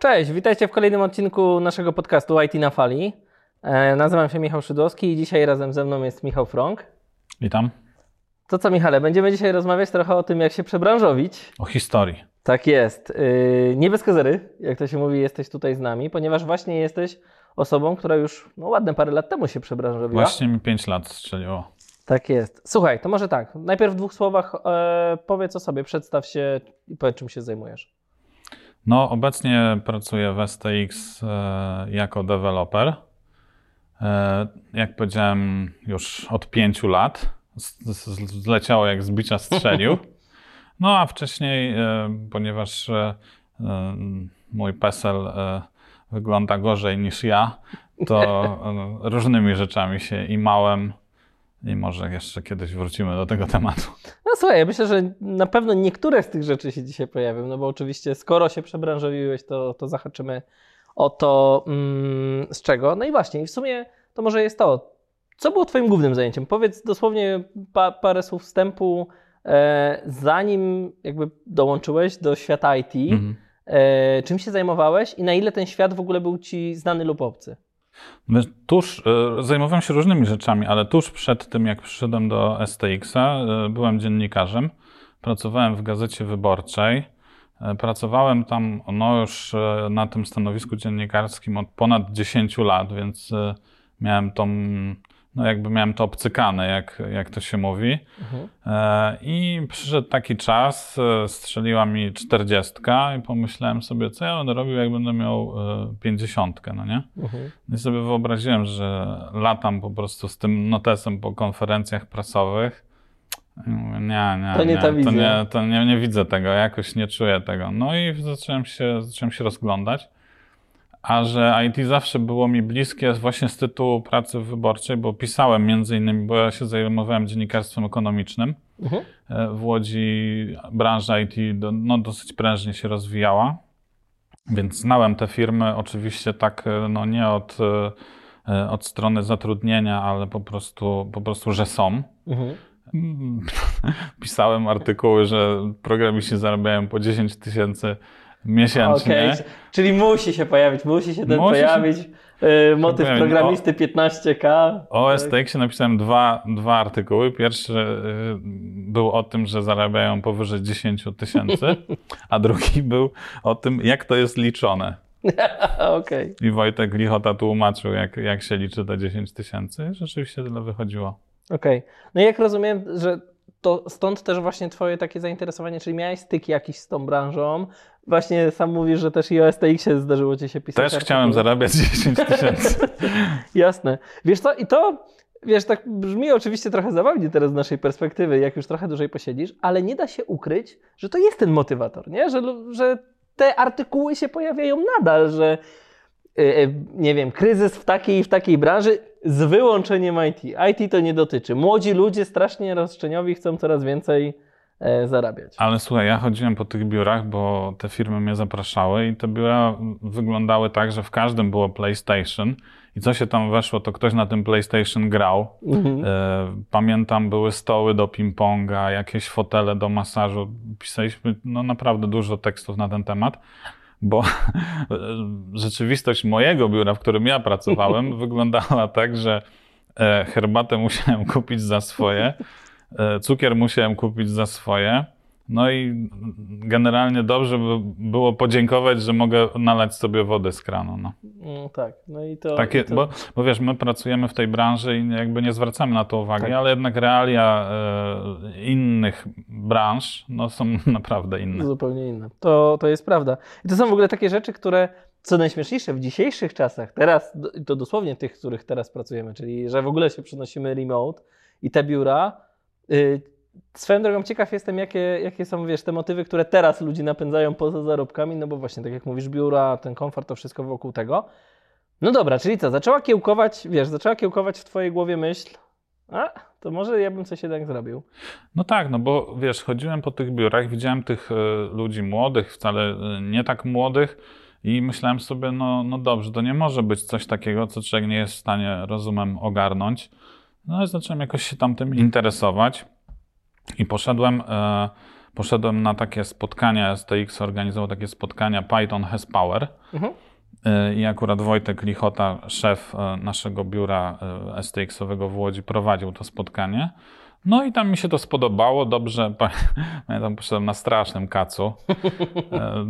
Cześć, witajcie w kolejnym odcinku naszego podcastu IT na fali. E, nazywam się Michał Szydłowski i dzisiaj razem ze mną jest Michał Frąg. Witam. To co Michale, będziemy dzisiaj rozmawiać trochę o tym, jak się przebranżowić. O historii. Tak jest. Yy, nie bez kozery, jak to się mówi, jesteś tutaj z nami, ponieważ właśnie jesteś osobą, która już no, ładne parę lat temu się przebranżowiła. Właśnie mi 5 lat strzeliło. Tak jest. Słuchaj, to może tak. Najpierw w dwóch słowach e, powiedz o sobie, przedstaw się i powiedz, czym się zajmujesz. No, obecnie pracuję w STX e, jako deweloper. E, jak powiedziałem, już od pięciu lat. Zleciało jak z bicia strzelił. No a wcześniej, e, ponieważ mój PESEL wygląda gorzej niż ja, to różnymi rzeczami się imałem i może jeszcze kiedyś wrócimy do tego tematu. No słuchaj, ja myślę, że na pewno niektóre z tych rzeczy się dzisiaj pojawią, no bo oczywiście skoro się przebranżowiłeś, to, to zahaczymy o to mm, z czego. No i właśnie, w sumie to może jest to. Co było twoim głównym zajęciem? Powiedz dosłownie pa, parę słów wstępu, e, zanim jakby dołączyłeś do świata IT, Mhm. e, czym się zajmowałeś i na ile ten świat w ogóle był ci znany lub obcy? Tuż, e, zajmowałem się różnymi rzeczami, ale tuż przed tym, jak przyszedłem do STX-a, e, byłem dziennikarzem. Pracowałem w Gazecie Wyborczej. E, Pracowałem tam no, już na tym stanowisku dziennikarskim od ponad 10 lat, więc miałem tą, no jakby miałem to obcykane, jak, jak to się mówi. Mhm. E, I przyszedł taki czas, e, strzeliła mi 40 i pomyślałem sobie, co ja będę robił, jak będę miał e, 50, no nie? Mhm. I sobie wyobraziłem, że latam po prostu z tym notesem po konferencjach prasowych. Mówię, Nie, nie, To nie ta to, nie, to nie, nie widzę tego, jakoś nie czuję tego. No i zacząłem się, zacząłem się rozglądać. A że IT zawsze było mi bliskie właśnie z tytułu pracy wyborczej, bo pisałem między innymi, bo ja się zajmowałem dziennikarstwem ekonomicznym. Mhm. E, W Łodzi branża IT no, dosyć prężnie się rozwijała, więc znałem te firmy oczywiście tak, e, no nie od, e, od strony zatrudnienia, ale po prostu, po prostu, że są. Mhm. Pisałem artykuły, że programiści zarabiają po 10 tysięcy miesięcznie. Okej, czyli musi się pojawić, musi się ten Musi się- pojawić. y, motyw pojawić. programisty 15K. O STX napisałem dwa, dwa artykuły. Pierwszy y, był o tym, że zarabiają powyżej 10 tysięcy, a drugi był o tym, jak to jest liczone. Okej. I Wojtek Lichota tłumaczył, jak, jak się liczy te 10 tysięcy. Rzeczywiście tyle wychodziło. Okej. No i jak rozumiem, że to stąd też właśnie twoje takie zainteresowanie, czyli miałeś styk jakiś z tą branżą. Właśnie sam mówisz, że też i o STX-ie zdarzyło ci się pisać. Też chciałem zarabiać 10 tysięcy. Jasne. Wiesz co, i to, wiesz, tak brzmi oczywiście trochę zabawnie teraz z naszej perspektywy, jak już trochę dłużej posiedzisz, ale nie da się ukryć, że to jest ten motywator, nie? Że, że te artykuły się pojawiają nadal, że nie wiem, kryzys w takiej i w takiej branży z wyłączeniem IT. IT to nie dotyczy. Młodzi ludzie strasznie roszczeniowi chcą coraz więcej e, zarabiać. Ale słuchaj, ja chodziłem po tych biurach, bo te firmy mnie zapraszały i te biura wyglądały tak, że w każdym było PlayStation i co się tam weszło, to ktoś na tym PlayStation grał. Mhm. E, Pamiętam, były stoły do ping-ponga, jakieś fotele do masażu. Pisaliśmy no, naprawdę dużo tekstów na ten temat, bo rzeczywistość mojego biura, w którym ja pracowałem, wyglądała tak, że e, herbatę musiałem kupić za swoje, e, cukier musiałem kupić za swoje. No i generalnie dobrze by było podziękować, że mogę nalać sobie wody z kranu. No. Mm, tak, no i to... Takie, i to... bo, bo wiesz, my pracujemy w tej branży i jakby nie zwracamy na to uwagi, Tak. ale jednak realia e, innych branż no, są naprawdę inne. Zupełnie inne. To, to jest prawda. I to są w ogóle takie rzeczy, które, co najśmieszniejsze, w dzisiejszych czasach, teraz, to dosłownie tych, których teraz pracujemy, czyli że w ogóle się przenosimy remote i te biura. Y, swoją drogą ciekaw jestem, jakie, jakie są, wiesz, te motywy, które teraz ludzi napędzają poza zarobkami, no bo właśnie, tak jak mówisz, biura, ten komfort, to wszystko wokół tego. No dobra, czyli co, zaczęła kiełkować, wiesz, zaczęła kiełkować w twojej głowie myśl, a, to może ja bym coś jednak zrobił. No tak, no bo wiesz, chodziłem po tych biurach, widziałem tych e, ludzi młodych, wcale e, nie tak młodych i myślałem sobie, no, no dobrze, to nie może być coś takiego, co człowiek nie jest w stanie rozumem ogarnąć. No i zacząłem jakoś się tam tym interesować i poszedłem, e, poszedłem na takie spotkania, STX organizował takie spotkania Python has power. Mhm. Y, I akurat Wojtek Lichota, szef y, naszego biura STX-owego w Łodzi, prowadził to spotkanie. No i tam mi się to spodobało, dobrze. Pamiętam, poszedłem na strasznym kacu. E,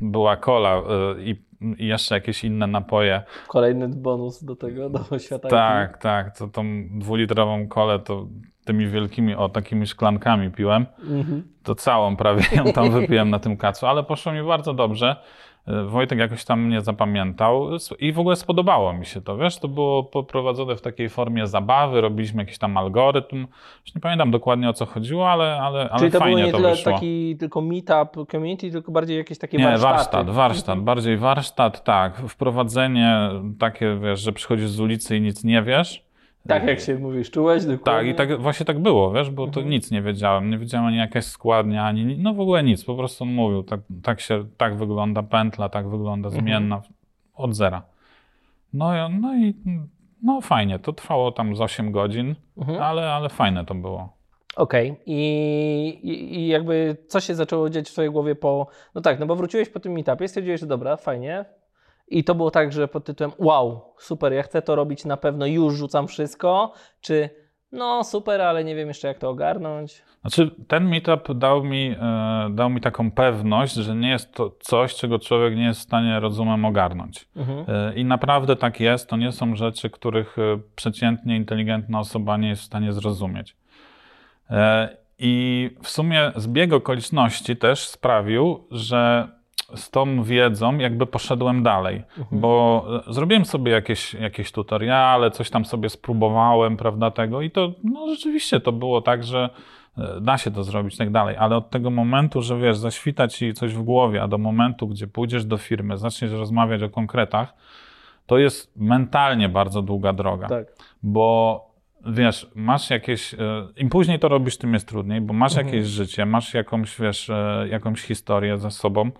była kola i, i jeszcze jakieś inne napoje. Kolejny bonus do tego, do świata. Tak, tak. To tą dwulitrową kolę to tymi wielkimi, o takimi szklankami piłem. Mhm. To całą prawie ją tam wypiłem na tym kacu, ale poszło mi bardzo dobrze. E, Wojtek jakoś tam mnie zapamiętał i w ogóle spodobało mi się to, wiesz, to było poprowadzone w takiej formie zabawy, robiliśmy jakiś tam algorytm, już nie pamiętam dokładnie o co chodziło, ale, ale, ale to fajnie było nie to tyle wyszło. taki tylko meetup, community, tylko bardziej jakieś takie Nie, warsztaty. warsztat, warsztat, bardziej warsztat, tak, wprowadzenie takie, wiesz, że przychodzisz z ulicy i nic nie wiesz, tak jak się mówisz, czułeś dokładnie? Tak, i tak, właśnie tak było, wiesz, bo to Mhm. nic nie wiedziałem. Nie wiedziałem ani jakaś składnia, ani no w ogóle nic. Po prostu on mówił, tak, tak się, tak wygląda pętla, tak wygląda Mhm. zmienna od zera. No, i- no i no fajnie, to trwało tam z 8 godzin, Mhm. ale, ale fajne to było. Okej. I, i, I jakby co się zaczęło dziać w twojej głowie po... No tak, no bo wróciłeś po tym meetupie, stwierdziłeś, że dobra, fajnie. I to było tak, że pod tytułem wow, super, ja chcę to robić na pewno, już rzucam wszystko, czy no super, ale nie wiem jeszcze jak to ogarnąć. Znaczy, ten meetup dał mi, e, dał mi taką pewność, że nie jest to coś, czego człowiek nie jest w stanie rozumem ogarnąć. Mhm. E, I naprawdę tak jest. To nie są rzeczy, których e, przeciętnie inteligentna osoba nie jest w stanie zrozumieć. I w sumie zbieg okoliczności też sprawił, że z tą wiedzą jakby poszedłem dalej, bo e, zrobiłem sobie jakieś, jakieś tutoriale, coś tam sobie spróbowałem, prawda, tego i to no, rzeczywiście to było tak, że e, da się to zrobić tak dalej, ale od tego momentu, że wiesz, zaświta ci coś w głowie, a do momentu, gdzie pójdziesz do firmy, zaczniesz rozmawiać o konkretach, to jest mentalnie bardzo długa droga, Tak. bo wiesz, masz jakieś, e, im później to robisz, tym jest trudniej, bo masz Mhm. jakieś życie, masz jakąś, wiesz, jakąś historię za sobą,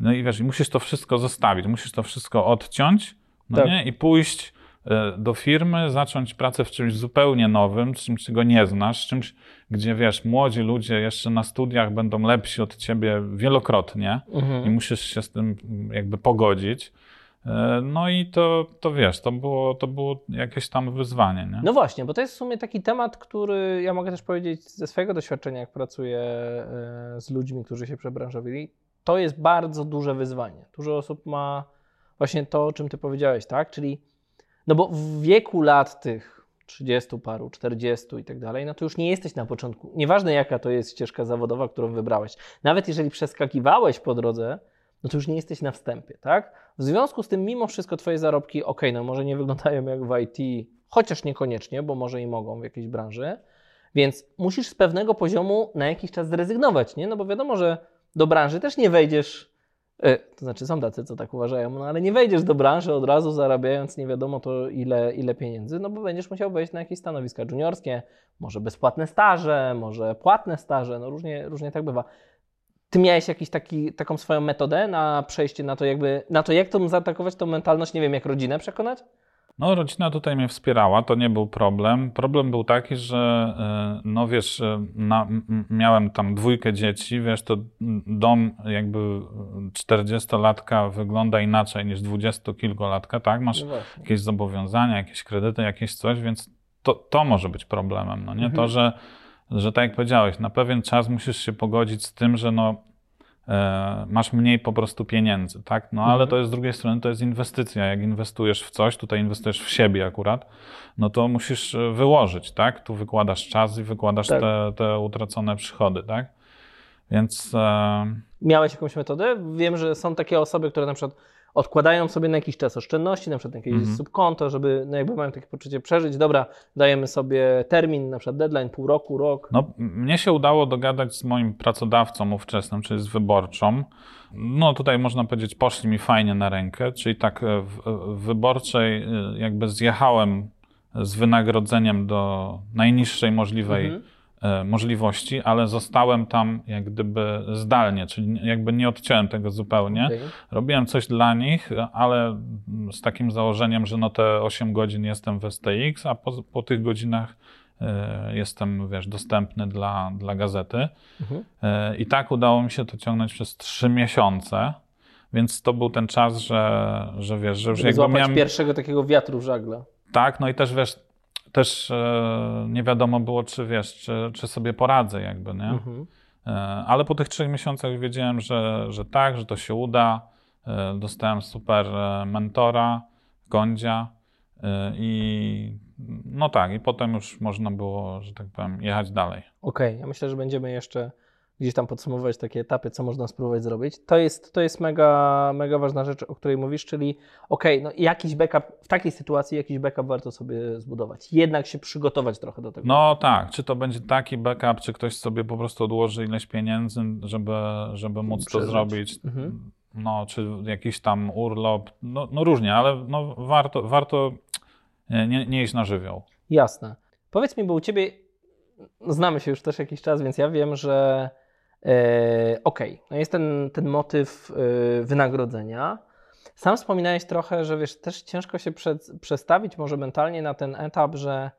no i wiesz, i musisz to wszystko zostawić, musisz to wszystko odciąć, no Tak. nie, i pójść e, do firmy, zacząć pracę w czymś zupełnie nowym, czymś, czego nie znasz, czymś, gdzie wiesz, młodzi ludzie jeszcze na studiach będą lepsi od ciebie wielokrotnie i Mhm. musisz się z tym jakby pogodzić. E, No i to, to wiesz, to było, to było jakieś tam wyzwanie, nie? No właśnie, bo to jest w sumie taki temat, który ja mogę też powiedzieć ze swojego doświadczenia, jak pracuję e, z ludźmi, którzy się przebranżowili. To jest bardzo duże wyzwanie. Dużo osób ma właśnie to, o czym ty powiedziałeś, tak? Czyli, no bo w wieku lat tych 30 paru, 40 i tak dalej, no to już nie jesteś na początku. Nieważne jaka to jest ścieżka zawodowa, którą wybrałeś. Nawet jeżeli przeskakiwałeś po drodze, no to już nie jesteś na wstępie, tak? W związku z tym, mimo wszystko, Twoje zarobki, ok, no może nie wyglądają jak w IT, chociaż niekoniecznie, bo może i mogą w jakiejś branży, więc musisz z pewnego poziomu na jakiś czas zrezygnować, nie? No bo wiadomo, że do branży też nie wejdziesz, e, to znaczy są tacy, co tak uważają, no ale nie wejdziesz do branży od razu zarabiając nie wiadomo to ile, ile pieniędzy, no bo będziesz musiał wejść na jakieś stanowiska juniorskie, może bezpłatne staże, może płatne staże, no różnie, różnie tak bywa. Ty miałeś jakiś taki, taką swoją metodę na przejście na to, jakby, na to, jak to zaatakować tą mentalność, nie wiem, jak rodzinę przekonać? No, rodzina tutaj mnie wspierała, to nie był problem. Problem był taki, że e, no wiesz, e, na, miałem tam dwójkę dzieci, wiesz, to dom jakby 40-latka wygląda inaczej niż 20-kilkolatka, tak? Masz No jakieś zobowiązania, jakieś kredyty, jakieś coś, więc to, to może być problemem, no nie? Mhm. To, że, że tak jak powiedziałeś, na pewien czas musisz się pogodzić z tym, że no masz mniej po prostu pieniędzy, tak? No ale Mhm. to jest z drugiej strony, to jest inwestycja. Jak inwestujesz w coś, tutaj inwestujesz w siebie akurat, no to musisz e, wyłożyć, tak? Tu wykładasz czas i wykładasz Tak. te, te utracone przychody, tak? Więc e, Miałeś jakąś metodę? Wiem, że są takie osoby, które na przykład odkładają sobie na jakiś czas oszczędności, na przykład na jakieś Mhm. subkonto, żeby no jakby mają takie poczucie przeżyć. Dobra, dajemy sobie termin, na przykład deadline, pół roku, rok. No, mnie się udało dogadać z moim pracodawcą ówczesnym, czyli z wyborczą. No tutaj można powiedzieć, poszli mi fajnie na rękę, czyli tak e, w, w wyborczej e, jakby zjechałem z wynagrodzeniem do najniższej możliwej Mhm. E, możliwości, ale zostałem tam jak gdyby zdalnie, czyli jakby nie odciąłem tego zupełnie. Okej. Robiłem coś dla nich, ale z takim założeniem, że no te 8 godzin jestem w STX, a po, po tych godzinach e, jestem, wiesz, dostępny dla, dla gazety. Mhm. E, I tak udało mi się to ciągnąć przez trzy miesiące, więc to był ten czas, że, że wiesz, że już Żeby jakby miałem... pierwszego takiego wiatru w żagle. Tak, no i też wiesz, też e, nie wiadomo było, czy wiesz, czy, czy sobie poradzę jakby, nie? Mhm. E, ale po tych trzech miesiącach wiedziałem, że, że tak, że to się uda. E, dostałem super mentora, Gondzia i no tak, i potem już można było, że tak powiem, jechać dalej. Okej, ja myślę, że będziemy jeszcze gdzieś tam podsumowywać takie etapy, co można spróbować zrobić. To jest, to jest mega, mega ważna rzecz, o której mówisz, czyli okej, no jakiś backup, w takiej sytuacji jakiś backup warto sobie zbudować. Jednak się przygotować trochę do tego. No tak, czy to będzie taki backup, czy ktoś sobie po prostu odłoży ileś pieniędzy, żeby, żeby móc to Przeżyć. zrobić. Mhm. No, czy jakiś tam urlop, no, no różnie, ale no, warto, warto e, nie, nie iść na żywioł. Jasne. Powiedz mi, bo u Ciebie znamy się już też jakiś czas, więc ja wiem, że e, okej, no jest ten, ten motyw e, wynagrodzenia. Sam wspominałeś trochę, że wiesz, też ciężko się przed, przestawić może mentalnie na ten etap, że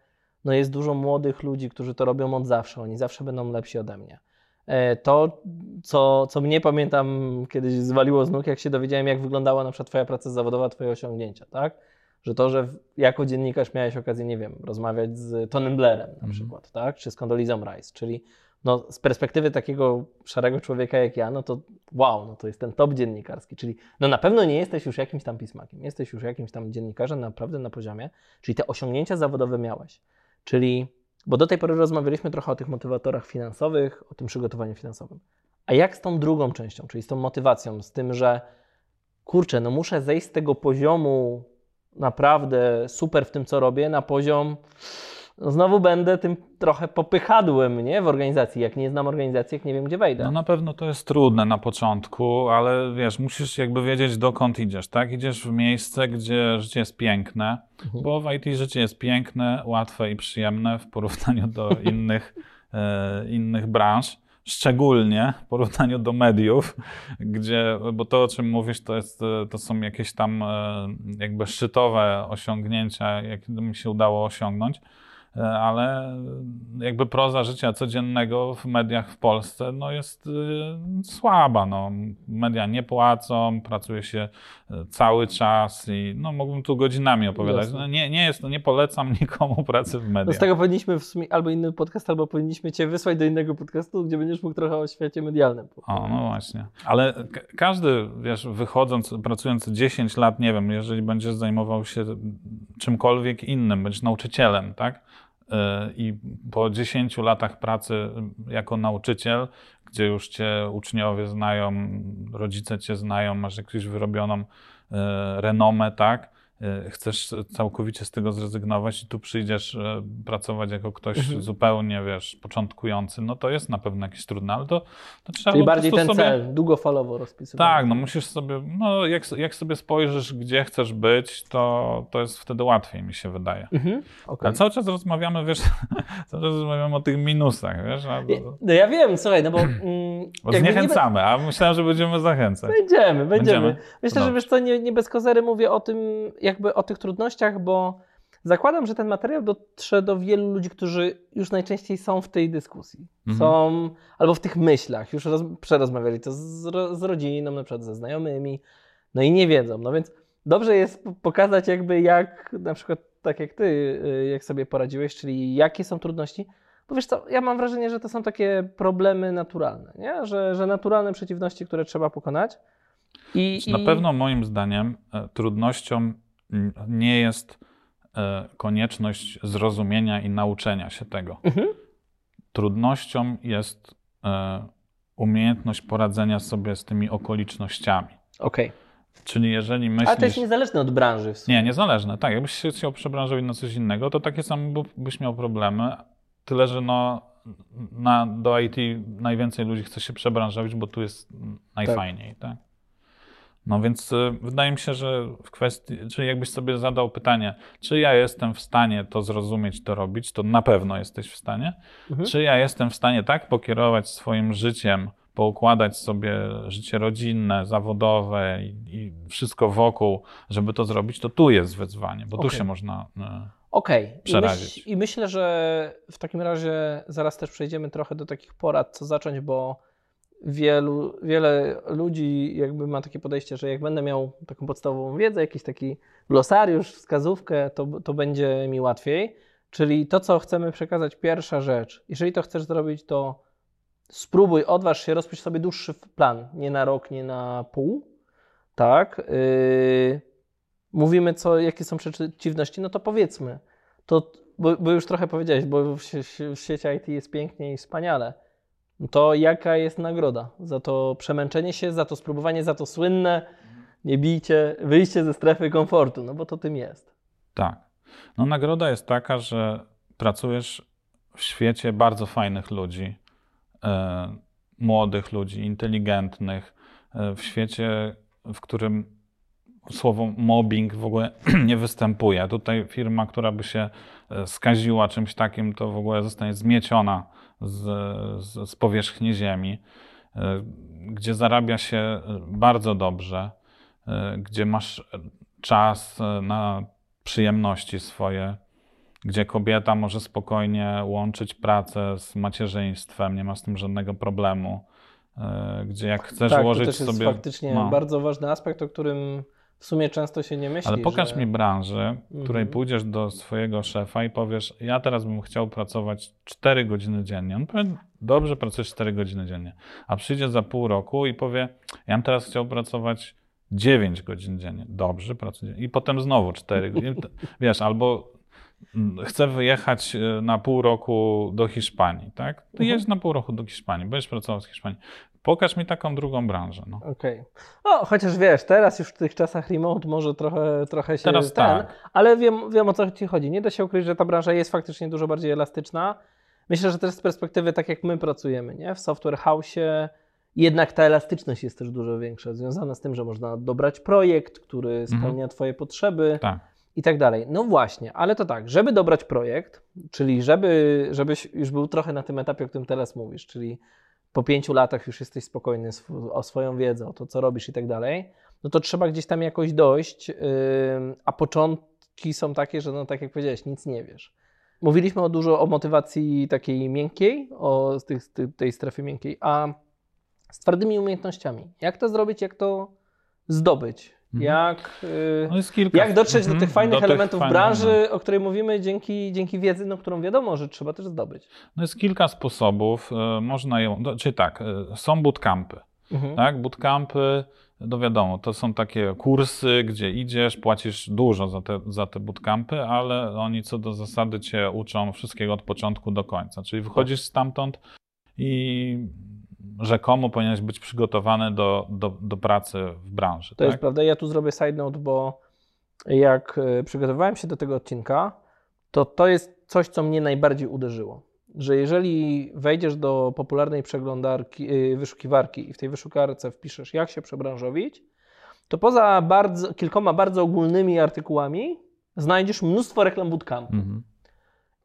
no jest dużo młodych ludzi, którzy to robią od zawsze, oni zawsze będą lepsi ode mnie. E, To, co, co mnie pamiętam kiedyś zwaliło z nóg, jak się dowiedziałem, jak wyglądała na przykład Twoja praca zawodowa, Twoje osiągnięcia, tak? Że to, że jako dziennikarz miałeś okazję, nie wiem, rozmawiać z Tonym Blairem na Mhm. przykład, tak? Czy z Condoleezą Rice, czyli no, z perspektywy takiego szarego człowieka jak ja, no to wow, no to jest ten top dziennikarski, czyli no na pewno nie jesteś już jakimś tam pismakiem, jesteś już jakimś tam dziennikarzem naprawdę na poziomie, czyli te osiągnięcia zawodowe miałeś, czyli, bo do tej pory rozmawialiśmy trochę o tych motywatorach finansowych, o tym przygotowaniu finansowym, a jak z tą drugą częścią, czyli z tą motywacją, z tym, że kurczę, no muszę zejść z tego poziomu naprawdę super w tym, co robię, na poziom no znowu będę tym trochę popychadłem, nie? W organizacji. Jak nie znam organizacji, jak nie wiem, gdzie wejdę. No na pewno to jest trudne na początku, ale wiesz, musisz jakby wiedzieć dokąd idziesz, tak? Idziesz w miejsce, gdzie życie jest piękne, Mhm. bo w IT życie jest piękne, łatwe i przyjemne w porównaniu do innych, e, innych branż. Szczególnie w porównaniu do mediów, gdzie, bo to o czym mówisz, to, jest, e, to są jakieś tam e, jakby szczytowe osiągnięcia, jakie mi się udało osiągnąć, ale jakby proza życia codziennego w mediach w Polsce no jest y, słaba. No. Media nie płacą, pracuje się e, cały czas i no, mógłbym tu godzinami opowiadać. No, nie, nie, jest, nie polecam nikomu pracy w No mediach. z tego powinniśmy w sumie albo inny podcast, albo powinniśmy Cię wysłać do innego podcastu, gdzie będziesz mógł trochę o świecie medialnym. O, no właśnie. Ale ka- każdy, wiesz, wychodząc, pracując 10 lat, nie wiem, jeżeli będziesz zajmował się czymkolwiek innym, będziesz nauczycielem, tak? Yy, I po 10 latach pracy jako nauczyciel, gdzie już cię uczniowie znają, rodzice cię znają, masz jakąś wyrobioną yy, renomę, tak? Yy, Chcesz całkowicie z tego zrezygnować i tu przyjdziesz yy, pracować jako ktoś Mhm. zupełnie, wiesz, początkujący, no to jest na pewno jakieś trudne, ale to, to trzeba Czyli bardziej ten sobie... cel, długofalowo rozpisywany. Tak, no musisz sobie, no jak, jak sobie spojrzysz, gdzie chcesz być, to, to jest wtedy łatwiej, mi się wydaje. Mhm. okej. Ale cały czas rozmawiamy, wiesz, cały czas rozmawiamy o tych minusach, wiesz, a, Ja- No ja wiem, słuchaj, no bo... Mm, bo zniechęcamy, a myślałem, że będziemy zachęcać. Będziemy, będziemy. Będziemy? Myślę, że wiesz co, nie, nie bez kozery mówię o tym, jakby o tych trudnościach, bo zakładam, że ten materiał dotrze do wielu ludzi, którzy już najczęściej są w tej dyskusji. Mhm. Są albo w tych myślach, już roz, przerozmawiali to z, z rodziną, na przykład ze znajomymi, no i nie wiedzą. No więc dobrze jest pokazać jakby jak, na przykład tak jak ty, y, jak sobie poradziłeś, czyli jakie są trudności, bo wiesz co, ja mam wrażenie, że to są takie problemy naturalne, nie? Że, że naturalne przeciwności, które trzeba pokonać. I, Na i- pewno moim zdaniem e, trudnością nie jest e, konieczność zrozumienia i nauczenia się tego. Mhm. Trudnością jest e, umiejętność poradzenia sobie z tymi okolicznościami. Okej. Czyli jeżeli myślisz... Ale to jest niezależne od branży w sumie. Nie, niezależne. Tak, jakbyś się chciał przebranżowić na coś innego, to takie same byś miał problemy. Tyle, że no, na, do IT najwięcej ludzi chce się przebranżowić, bo tu jest najfajniej, tak? No więc y, wydaje mi się, że w kwestii, czyli jakbyś sobie zadał pytanie, czy ja jestem w stanie to zrozumieć, to robić, to na pewno jesteś w stanie. Mhm. Czy ja jestem w stanie tak pokierować swoim życiem, poukładać sobie życie rodzinne, zawodowe i, i wszystko wokół, żeby to zrobić, to tu jest wyzwanie, bo tu Okej. się można. y, Okej. I, Przerazić. myśl, I myślę, że w takim razie zaraz też przejdziemy trochę do takich porad, co zacząć, bo wielu, wiele ludzi jakby ma takie podejście, że jak będę miał taką podstawową wiedzę, jakiś taki glosariusz, wskazówkę, to, to będzie mi łatwiej. Czyli to, co chcemy przekazać, pierwsza rzecz. Jeżeli to chcesz zrobić, to spróbuj, odważ się, rozpisz sobie dłuższy plan. Nie na rok, nie na pół. Tak. Yy, mówimy, co, jakie są przeciwności, no to powiedzmy. To, bo, bo już trochę powiedziałeś, bo w, sie- w sieci IT jest pięknie i wspaniale. To jaka jest nagroda za to przemęczenie się, za to spróbowanie, za to słynne nie bijcie, wyjście ze strefy komfortu, no bo to tym jest. Tak. No nagroda jest taka, że pracujesz w świecie bardzo fajnych ludzi, e, młodych ludzi, inteligentnych, e, w świecie, w którym słowo mobbing w ogóle nie występuje. Tutaj firma, która by się e, skaziła czymś takim, to w ogóle zostanie zmieciona z, z, z powierzchni ziemi, e, gdzie zarabia się e, bardzo dobrze, gdzie masz czas na przyjemności swoje, gdzie kobieta może spokojnie łączyć pracę z macierzyństwem, nie ma z tym żadnego problemu, gdzie jak chcesz tak, ułożyć to też jest sobie... faktycznie no. bardzo ważny aspekt, o którym w sumie często się nie myśli. Ale pokaż że... mi branżę, w której Mhm. pójdziesz do swojego szefa i powiesz, ja teraz bym chciał pracować 4 godziny dziennie. On powie, dobrze, pracujesz 4 godziny dziennie. A przyjdzie za pół roku i powie, ja bym teraz chciał pracować 9 godzin dziennie. Dobrze, pracuję. I potem znowu 4 godziny. Wiesz, albo mm, chcę wyjechać e, na pół roku do Hiszpanii, tak? Ty Mhm. jedź na pół roku do Hiszpanii, będziesz pracował w Hiszpanii. Pokaż mi taką drugą branżę. No. Okej. O, chociaż wiesz, teraz już w tych czasach remote może trochę, trochę się Teraz ten, tak. ale wiem, wiem o co ci chodzi. Nie da się ukryć, że ta branża jest faktycznie dużo bardziej elastyczna. Myślę, że też z perspektywy tak jak my pracujemy, nie? W software house'ie jednak ta elastyczność jest też dużo większa, związana z tym, że można dobrać projekt, który spełnia twoje potrzeby Tak. i tak dalej. No właśnie, ale to tak, żeby dobrać projekt, czyli żeby, żebyś już był trochę na tym etapie, o którym teraz mówisz, czyli po pięciu latach już jesteś spokojny sw- o swoją wiedzę, o to, co robisz i tak dalej, no to trzeba gdzieś tam jakoś dojść, ym, a początki są takie, że no tak jak powiedziałeś, nic nie wiesz. Mówiliśmy o dużo o motywacji takiej miękkiej, o ty- tej strefie miękkiej, a z twardymi umiejętnościami. Jak to zrobić, jak to zdobyć? Mhm. Jak, y, No jak dotrzeć do Mhm, tych fajnych do tych elementów fajnych branży, elementów. o której mówimy dzięki, dzięki wiedzy, no, którą wiadomo, że trzeba też zdobyć. No jest kilka sposobów. e, Można ją, no, czy tak, e, są bootcampy. Mhm. Tak? Bootcampy, no wiadomo, to są takie kursy, gdzie idziesz, płacisz dużo za te, za te bootcampy, ale oni co do zasady cię uczą wszystkiego od początku do końca. Czyli wychodzisz stamtąd i rzekomo powinieneś być przygotowany do, do, do pracy w branży. To tak? jest prawda. Ja tu zrobię side note, bo jak e, przygotowywałem się do tego odcinka, to to jest coś, co mnie najbardziej uderzyło. Że jeżeli wejdziesz do popularnej przeglądarki, y, wyszukiwarki i w tej wyszukarce wpiszesz, jak się przebranżowić, to poza bardzo, kilkoma bardzo ogólnymi artykułami znajdziesz mnóstwo reklam bootcampu. Mhm.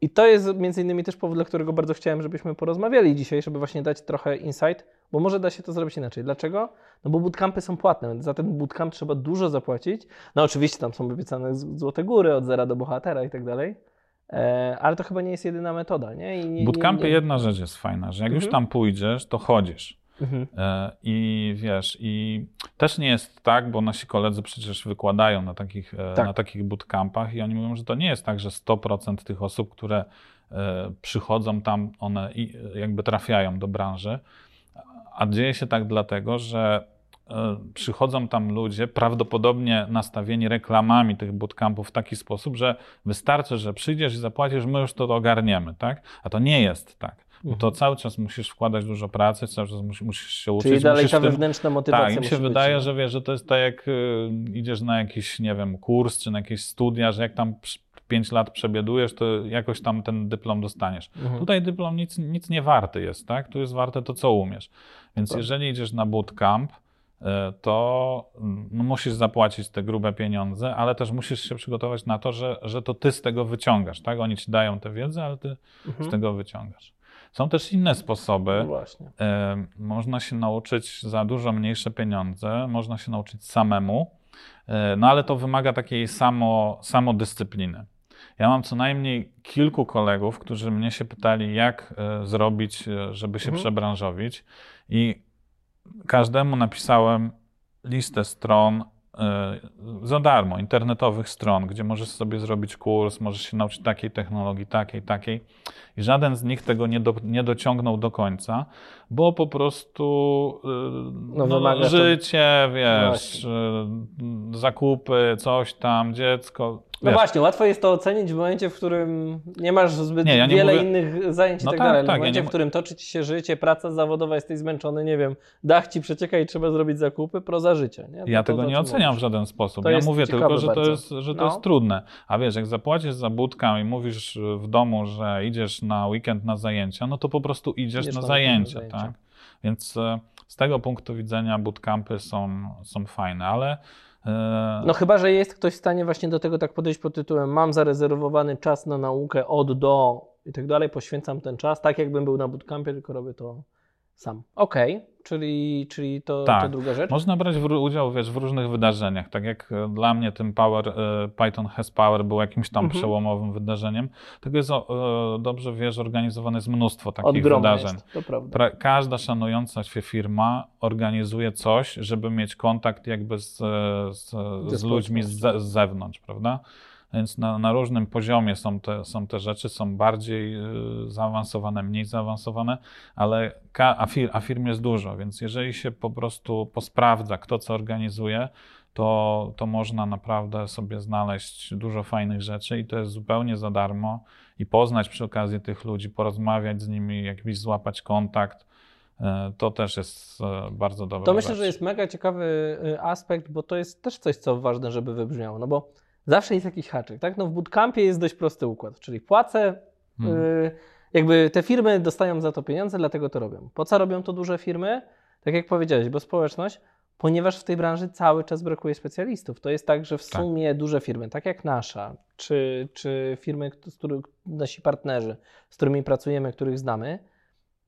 I to jest między innymi też powód, dla którego bardzo chciałem, żebyśmy porozmawiali dzisiaj, żeby właśnie dać trochę insight, bo może da się to zrobić inaczej. Dlaczego? No bo bootcampy są płatne, za ten bootcamp trzeba dużo zapłacić. No oczywiście tam są obiecane złote góry od zera do bohatera i tak dalej, e, ale to chyba nie jest jedyna metoda, nie? I nie, Bootcampy, nie, nie. jedna rzecz jest fajna, że jak już Mhm. tam pójdziesz, to chodzisz. Mhm. E, I wiesz, i też nie jest tak, bo nasi koledzy przecież wykładają na takich, e, Tak. na takich bootcampach i oni mówią, że to nie jest tak, że 100% tych osób, które e, przychodzą tam, one jakby trafiają do branży, a dzieje się tak dlatego, że przychodzą tam ludzie prawdopodobnie nastawieni reklamami tych bootcampów w taki sposób, że wystarczy, że przyjdziesz i zapłacisz, my już to ogarniemy, tak? A to nie jest tak. To cały czas musisz wkładać dużo pracy, cały czas musisz, musisz się uczyć. Mhm. Czyli dalej ta tym- wewnętrzna motywacja tak, im się musi być, wydaje, no. że wiesz, że to jest tak jak y, idziesz na jakiś, nie wiem, kurs czy na jakieś studia, że jak tam 5 lat przebiedujesz, to jakoś tam ten dyplom dostaniesz. Mhm. Tutaj dyplom nic, nic nie warty jest, tak? Tu jest warte to, co umiesz. Więc Tak. jeżeli idziesz na bootcamp, y, to mm, no, musisz zapłacić te grube pieniądze, ale też musisz się przygotować na to, że, że to ty z tego wyciągasz, tak? Oni ci dają tę wiedzę, ale ty Mhm. z tego wyciągasz. Są też inne sposoby. No właśnie. E, Można się nauczyć za dużo mniejsze pieniądze, można się nauczyć samemu, e, no ale to wymaga takiej samo, samodyscypliny. Ja mam co najmniej kilku kolegów, którzy mnie się pytali, jak e, zrobić, żeby się Mhm. przebranżowić i każdemu napisałem listę stron za darmo, internetowych stron, gdzie możesz sobie zrobić kurs, możesz się nauczyć takiej technologii, takiej, takiej. I żaden z nich tego nie, do, nie dociągnął do końca, bo po prostu e, No, no, wymaga to- życie, wiesz, Właśnie. e, zakupy, coś tam, dziecko. No wiesz, właśnie, łatwo jest to ocenić w momencie, w którym nie masz zbyt Nie, ja nie wiele mówię- innych zajęć i No tak tak, dalej. ale tak, w ja momencie, nie w którym toczy ci się życie, praca zawodowa, jesteś zmęczony, nie wiem, dach ci przecieka i trzeba zrobić zakupy, proza życia. Nie? To- Ja to- tego to, nie oceniam w mówisz. żaden sposób. To ja mówię tylko, że to, bardzo. jest, że to No. jest trudne. A wiesz, jak zapłacisz za budkę i mówisz w domu, że idziesz na weekend na zajęcia, no to po prostu idziesz Idziesz na na zajęcia, zajęcia. tak? Więc e, z tego punktu widzenia bootcampy są, są fajne, ale No chyba, że jest ktoś w stanie właśnie do tego tak podejść pod tytułem mam zarezerwowany czas na naukę od do i tak dalej, poświęcam ten czas, tak jakbym był na bootcampie, tylko robię to sam. Okej, czyli, czyli to, Tak. to druga rzecz. Można brać w, udział wiesz, w różnych wydarzeniach. Tak jak e, dla mnie ten Power, e, Python has Power był jakimś tam Mhm. przełomowym wydarzeniem. Tego jest, e, dobrze wiesz, organizowane jest mnóstwo takich Od groma wydarzeń. jest, to prawda. Pra, każda szanująca się firma organizuje coś, żeby mieć kontakt jakby z, z, z ludźmi z, z zewnątrz, prawda? Więc na, na różnym poziomie są te, są te rzeczy, są bardziej y, zaawansowane, mniej zaawansowane, ale a, fir, a firm jest dużo, więc jeżeli się po prostu posprawdza, kto co organizuje, to, to można naprawdę sobie znaleźć dużo fajnych rzeczy i to jest zupełnie za darmo i poznać przy okazji tych ludzi, porozmawiać z nimi, jakiś złapać kontakt. E, To też jest e, bardzo dobre. To myślę, że jest mega ciekawy y, aspekt, bo to jest też coś, co ważne, żeby wybrzmiało, no bo zawsze jest jakiś haczyk, tak? No w bootcampie jest dość prosty układ, czyli płacę, Hmm. y, jakby te firmy dostają za to pieniądze, dlatego to robią. Po co robią to duże firmy? Tak jak powiedziałeś, bo społeczność, ponieważ w tej branży cały czas brakuje specjalistów. To jest tak, że w Tak. sumie duże firmy, tak jak nasza, czy, czy firmy, z których nasi partnerzy, z którymi pracujemy, których znamy,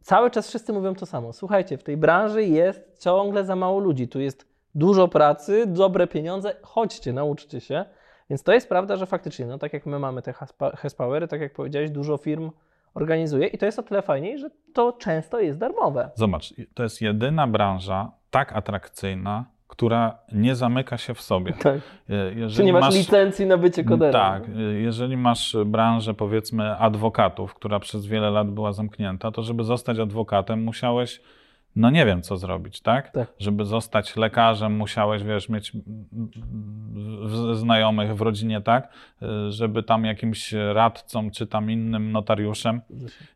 cały czas wszyscy mówią to samo. Słuchajcie, w tej branży jest ciągle za mało ludzi. Tu jest dużo pracy, dobre pieniądze. Chodźcie, nauczcie się. Więc to jest prawda, że faktycznie, no tak jak my mamy te Haspowery, tak jak powiedziałeś, dużo firm organizuje i to jest o tyle fajniej, że to często jest darmowe. Zobacz, to jest jedyna branża tak atrakcyjna, która nie zamyka się w sobie. Tak. Jeżeli Czy nie masz, licencji na bycie koderem? Tak, jeżeli masz branżę powiedzmy adwokatów, która przez wiele lat była zamknięta, to żeby zostać adwokatem musiałeś, no nie wiem co zrobić, tak? Tak. Żeby zostać lekarzem musiałeś, wiesz, mieć znajomych w rodzinie, tak? E, Żeby tam jakimś radcą czy tam innym notariuszem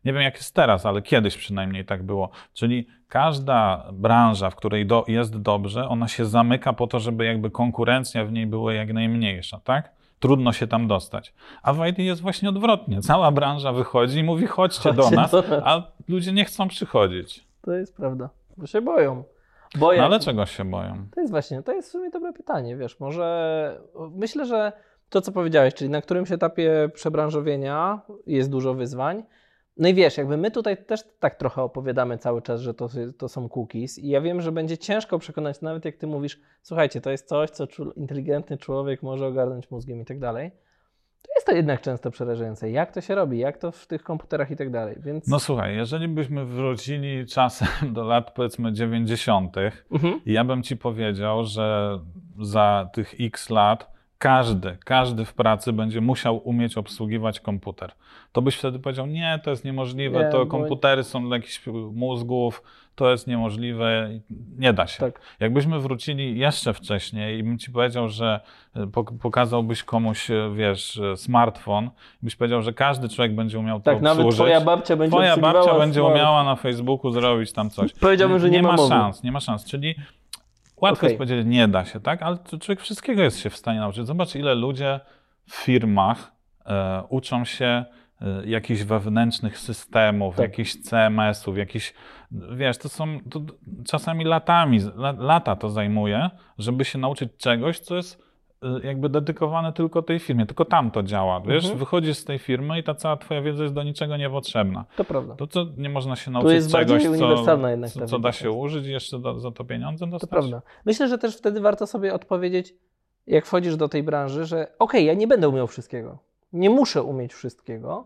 nie wiem, jak jest teraz, ale kiedyś przynajmniej tak było. Czyli każda branża, w której do, jest dobrze, ona się zamyka po to, żeby jakby konkurencja w niej była jak najmniejsza, tak? Trudno się tam dostać. A w IT jest właśnie odwrotnie. Cała branża wychodzi i mówi: chodźcie do nas. a ludzie nie chcą przychodzić. To jest prawda, bo się boją. Boję. No ale czego się boją? To jest właśnie, to jest w sumie dobre pytanie, wiesz, może myślę, że to, co powiedziałeś, czyli na którymś etapie przebranżowienia jest dużo wyzwań. No i wiesz, jakby my tutaj też tak trochę opowiadamy cały czas, że to, to są cookies i ja wiem, że będzie ciężko przekonać, nawet jak ty mówisz, słuchajcie, to jest coś, co inteligentny człowiek może ogarnąć mózgiem i tak dalej. To jest to jednak często przerażające. Jak to się robi, jak to w tych komputerach i tak dalej, więc... No słuchaj, jeżeli byśmy wrócili czasem do lat powiedzmy 90., Mhm. Ja bym ci powiedział, że za tych x lat każdy, każdy w pracy będzie musiał umieć obsługiwać komputer. To byś wtedy powiedział, nie, to jest niemożliwe, Nie, to komputery są dla jakichś mózgów, to jest niemożliwe, nie da się. Tak. Jakbyśmy wrócili jeszcze wcześniej i bym ci powiedział, że e, pok- pokazałbyś komuś, e, wiesz, e, smartfon, byś powiedział, że każdy człowiek będzie umiał to Tak, nawet obsłużyć. twoja babcia będzie Twoja babcia będzie smart- umiała na Facebooku zrobić tam coś. Powiedziałbym, że nie ma ma szans, nie ma szans. Czyli łatwo Okej. jest powiedzieć, nie da się, tak? Ale człowiek wszystkiego jest się w stanie nauczyć. Zobacz, ile ludzie w firmach e, uczą się e, jakichś wewnętrznych systemów, Tak. jakichś CMS-ów, jakichś, wiesz, to są, to czasami latami, la- lata to zajmuje, żeby się nauczyć czegoś, co jest e, jakby dedykowane tylko tej firmie, tylko tam to działa, wiesz? Mhm. Wychodzisz z tej firmy i ta cała twoja wiedza jest do niczego niepotrzebna. To prawda. To co, nie można się nauczyć jest czegoś, co, jednak co, co da się użyć i jeszcze do, za to pieniądze To dostać? prawda. Myślę, że też wtedy warto sobie odpowiedzieć, jak wchodzisz do tej branży, że okej, ja nie będę umiał wszystkiego. Nie muszę umieć wszystkiego.